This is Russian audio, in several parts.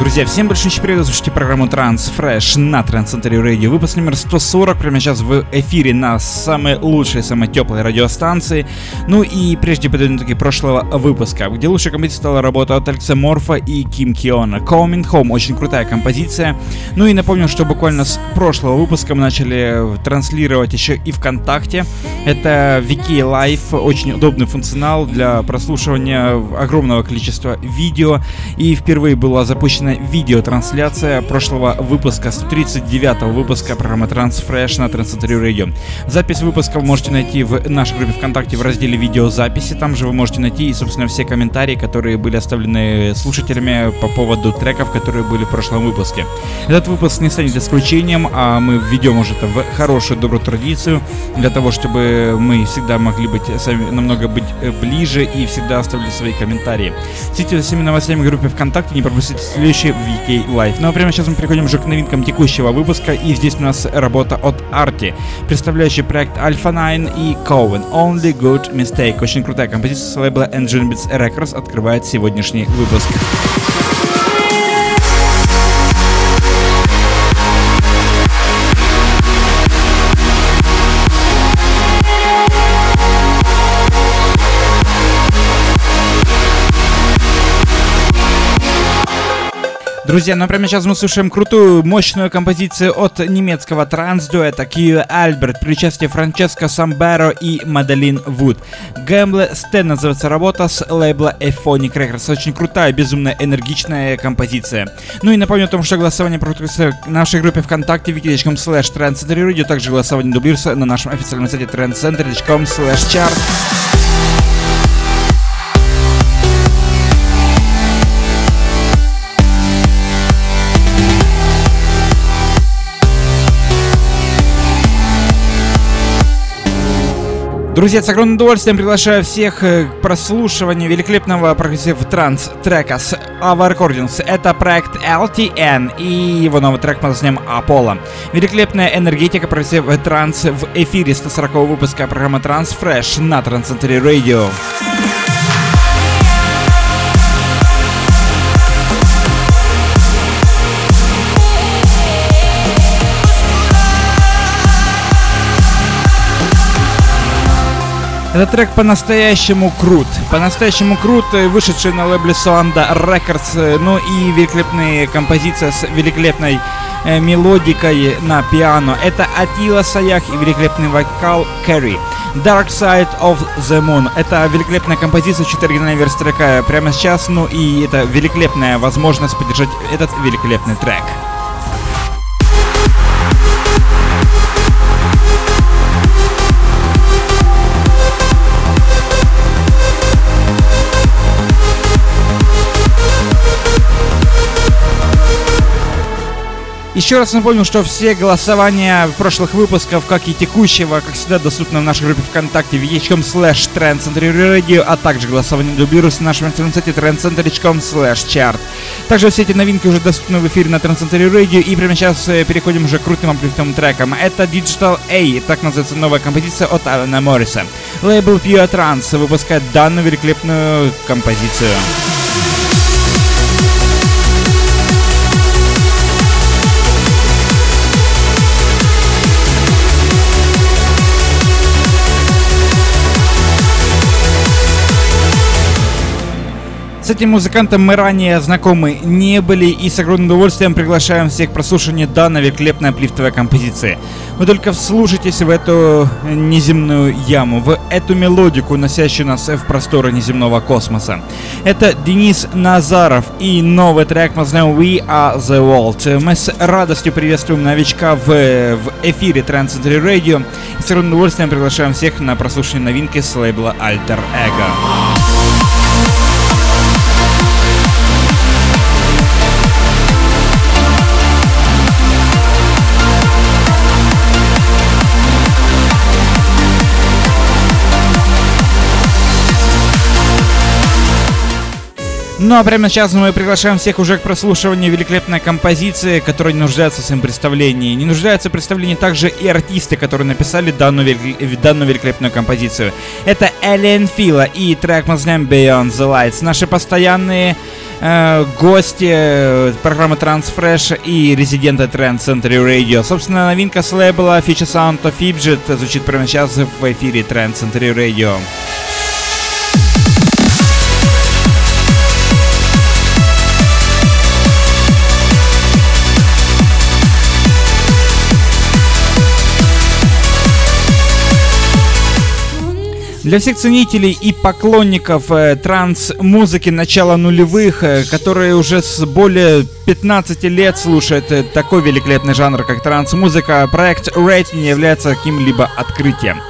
Друзья, всем большой привет, слушайте программу Transfresh на Трансцентре Radio. Выпуск номер 140 прямо сейчас в эфире на самой лучшей, самой теплой радиостанции. Ну и прежде подойдем таки прошлого выпуска, где лучшей композицией стала работа от Алекса Морфа и Ким Киона. Coming Home, очень крутая композиция. Ну и напомню, что буквально с прошлого выпуска мы начали транслировать еще и ВКонтакте. Это VK Live, очень удобный функционал для прослушивания огромного количества видео. И впервые была запущена записана видеотрансляция прошлого выпуска, 139 выпуска программы Transfresh на Transcentury Radio. Запись выпуска вы можете найти в нашей группе ВКонтакте в разделе видеозаписи. Там же вы можете найти и, собственно, все комментарии, которые были оставлены слушателями по поводу треков, которые были в прошлом выпуске. Этот выпуск не станет исключением, а мы введем уже это в хорошую добрую традицию для того, чтобы мы всегда могли быть сами, намного быть э, ближе и всегда оставляли свои комментарии. Следите за всеми новостями в группе ВКонтакте, не пропустите следующий следующий VK Live. Ну а прямо сейчас мы переходим уже к новинкам текущего выпуска, и здесь у нас работа от Арти, представляющий проект Alpha 9 и Coven Only Good Mistake. Очень крутая композиция с лейбла Engine Beats Records открывает сегодняшний выпуск. Друзья, ну прямо сейчас мы слушаем крутую, мощную композицию от немецкого транс-дуэта Кио Альберт при участии Франческо Самберо и Мадалин Вуд. Гэмбле Стен называется работа с лейбла Ephonic Records. Очень крутая, безумно энергичная композиция. Ну и напомню о том, что голосование проходит в нашей группе ВКонтакте wiki.com slash trendcenter также голосование дублируется на нашем официальном сайте trendcenter.com slash chart. Друзья, с огромным удовольствием приглашаю всех э, к прослушиванию великолепного progressive trance трека с Ava Recordings. Это проект LTN и его новый трек под названием Apollo. Великолепная энергетика progressive trance в эфире 140 выпуска программы TranceFresh на Trance Century Radio. Этот трек по-настоящему крут. По-настоящему крут, э, вышедший на лейбле Soanda Records, э, ну и великолепная композиция с великолепной э, мелодикой на пиано. Это Атила Саях и великолепный вокал Кэрри. Dark Side of the Moon. Это великолепная композиция, чуть оригинальная версия трека прямо сейчас, ну и это великолепная возможность поддержать этот великолепный трек. Еще раз напомню, что все голосования прошлых выпусков, как и текущего, как всегда, доступны в нашей группе ВКонтакте vh.com slash Radio, а также голосование дублируется на нашем интернет-сайте trendcenter.com slash chart. Также все эти новинки уже доступны в эфире на Trendcenter Radio, и прямо сейчас э, переходим уже к крутым амплитудным трекам. Это Digital A, так называется новая композиция от Алана Морриса. Лейбл Pure Trance выпускает данную великолепную композицию. С этим музыкантом мы ранее знакомы не были и с огромным удовольствием приглашаем всех прослушивания данной великолепной аплифтовой композиции. Вы только вслушайтесь в эту неземную яму, в эту мелодику, носящую нас в просторы неземного космоса. Это Денис Назаров и новый трек мы знаем We Are The World. Мы с радостью приветствуем новичка в, в эфире Transcentury Radio и с огромным удовольствием приглашаем всех на прослушивание новинки с лейбла Alter Ego. Ну а прямо сейчас мы приглашаем всех уже к прослушиванию великолепной композиции, которая не нуждается в своем представлении. Не нуждаются в представлении также и артисты, которые написали данную, велик... данную великолепную композицию. Это Эллен Фила и трек мы знаем Beyond the Lights. Наши постоянные э, гости э, программы Transfresh и резиденты Trend Century Radio. Собственно, новинка с лейбла Feature Sound of Fidget звучит прямо сейчас в эфире Trend Century Radio. Для всех ценителей и поклонников э, транс-музыки начала нулевых, э, которые уже с более 15 лет слушают э, такой великолепный жанр, как транс-музыка, проект Red не является каким-либо открытием.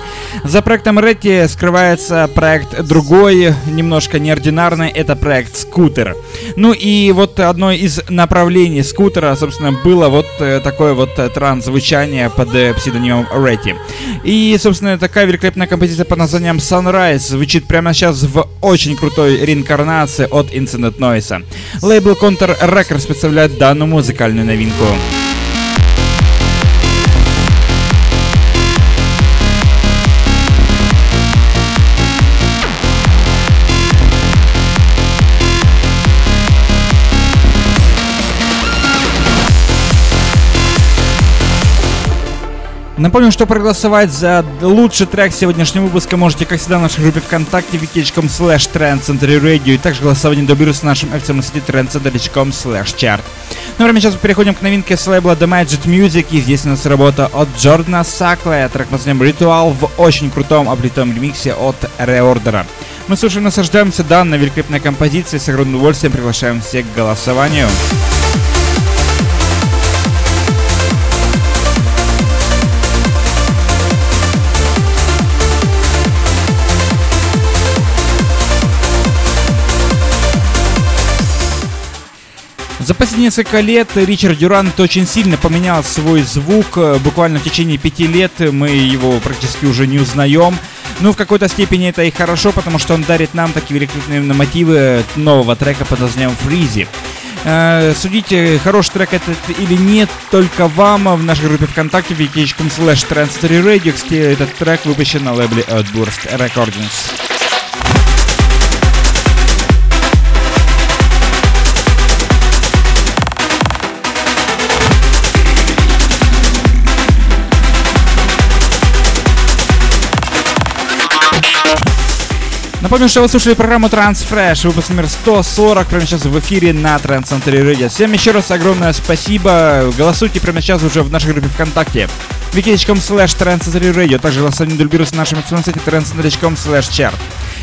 За проектом Ретти скрывается проект другой, немножко неординарный, это проект Скутер. Ну и вот одно из направлений Скутера, собственно, было вот э, такое вот э, транс-звучание под э, псевдонимом Ретти. И, собственно, такая великолепная композиция под названием Sunrise звучит прямо сейчас в очень крутой реинкарнации от Incident Noise. Лейбл Counter Records представляет данную музыкальную новинку. Напомню, что проголосовать за лучший трек сегодняшнего выпуска можете, как всегда, в нашей группе ВКонтакте wiki.com slash Radio и также голосование доберутся в нашем официальном сайте trendcenter.com slash chart. Ну, время сейчас мы переходим к новинке с лейбла The Magic Music, и здесь у нас работа от Джордана Сакла, трек называем Ритуал в очень крутом облитом ремиксе от Реордера. Мы слушаем, наслаждаемся данной великолепной композицией, с огромным удовольствием приглашаем всех к голосованию. Последние несколько лет Ричард Дюрант очень сильно поменял свой звук. Буквально в течение пяти лет мы его практически уже не узнаем. Ну, в какой-то степени это и хорошо, потому что он дарит нам такие великолепные мотивы нового трека под названием «Фризи». Э, судите, хороший трек это или нет, только вам в нашей группе ВКонтакте wiki.com slash Radio. Кстати, этот трек выпущен на лейбле Outburst Recordings. Напомню, что вы слушали программу Transfresh, выпуск номер 140, прямо сейчас в эфире на Trans Radio. Всем еще раз огромное спасибо. Голосуйте прямо сейчас уже в нашей группе ВКонтакте wiki.com slash Radio. Также голосование дублируется на нашем сайте trans.com slash chart.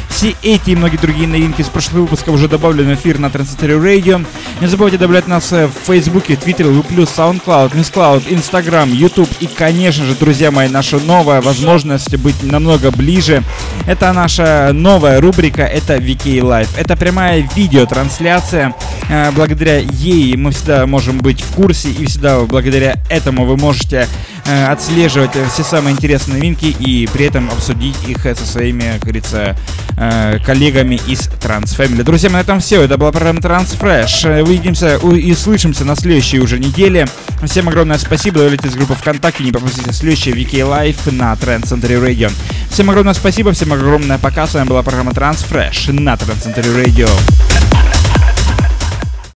Все эти и многие другие новинки из прошлых выпусков уже добавлены в эфир на Transitory Radio. Не забывайте добавлять нас в Фейсбуке, Твиттере, плюс SoundCloud, MissCloud, Instagram, YouTube и, конечно же, друзья мои, наша новая возможность быть намного ближе. Это наша новая рубрика, это VK Live. Это прямая видеотрансляция. Э, благодаря ей мы всегда можем быть в курсе и всегда благодаря этому вы можете э, отслеживать все самые интересные новинки и при этом обсудить их со своими, как говорится, э, коллегами из Transfamily. Друзья, на этом все. Это была программа Transfresh. Увидимся и слышимся на следующей уже неделе. Всем огромное спасибо. Добавляйтесь в группу ВКонтакте. Не пропустите следующий VK Live на Trend Center Radio. Всем огромное спасибо. Всем огромное пока. С вами была программа Transfresh на Trend Center Radio.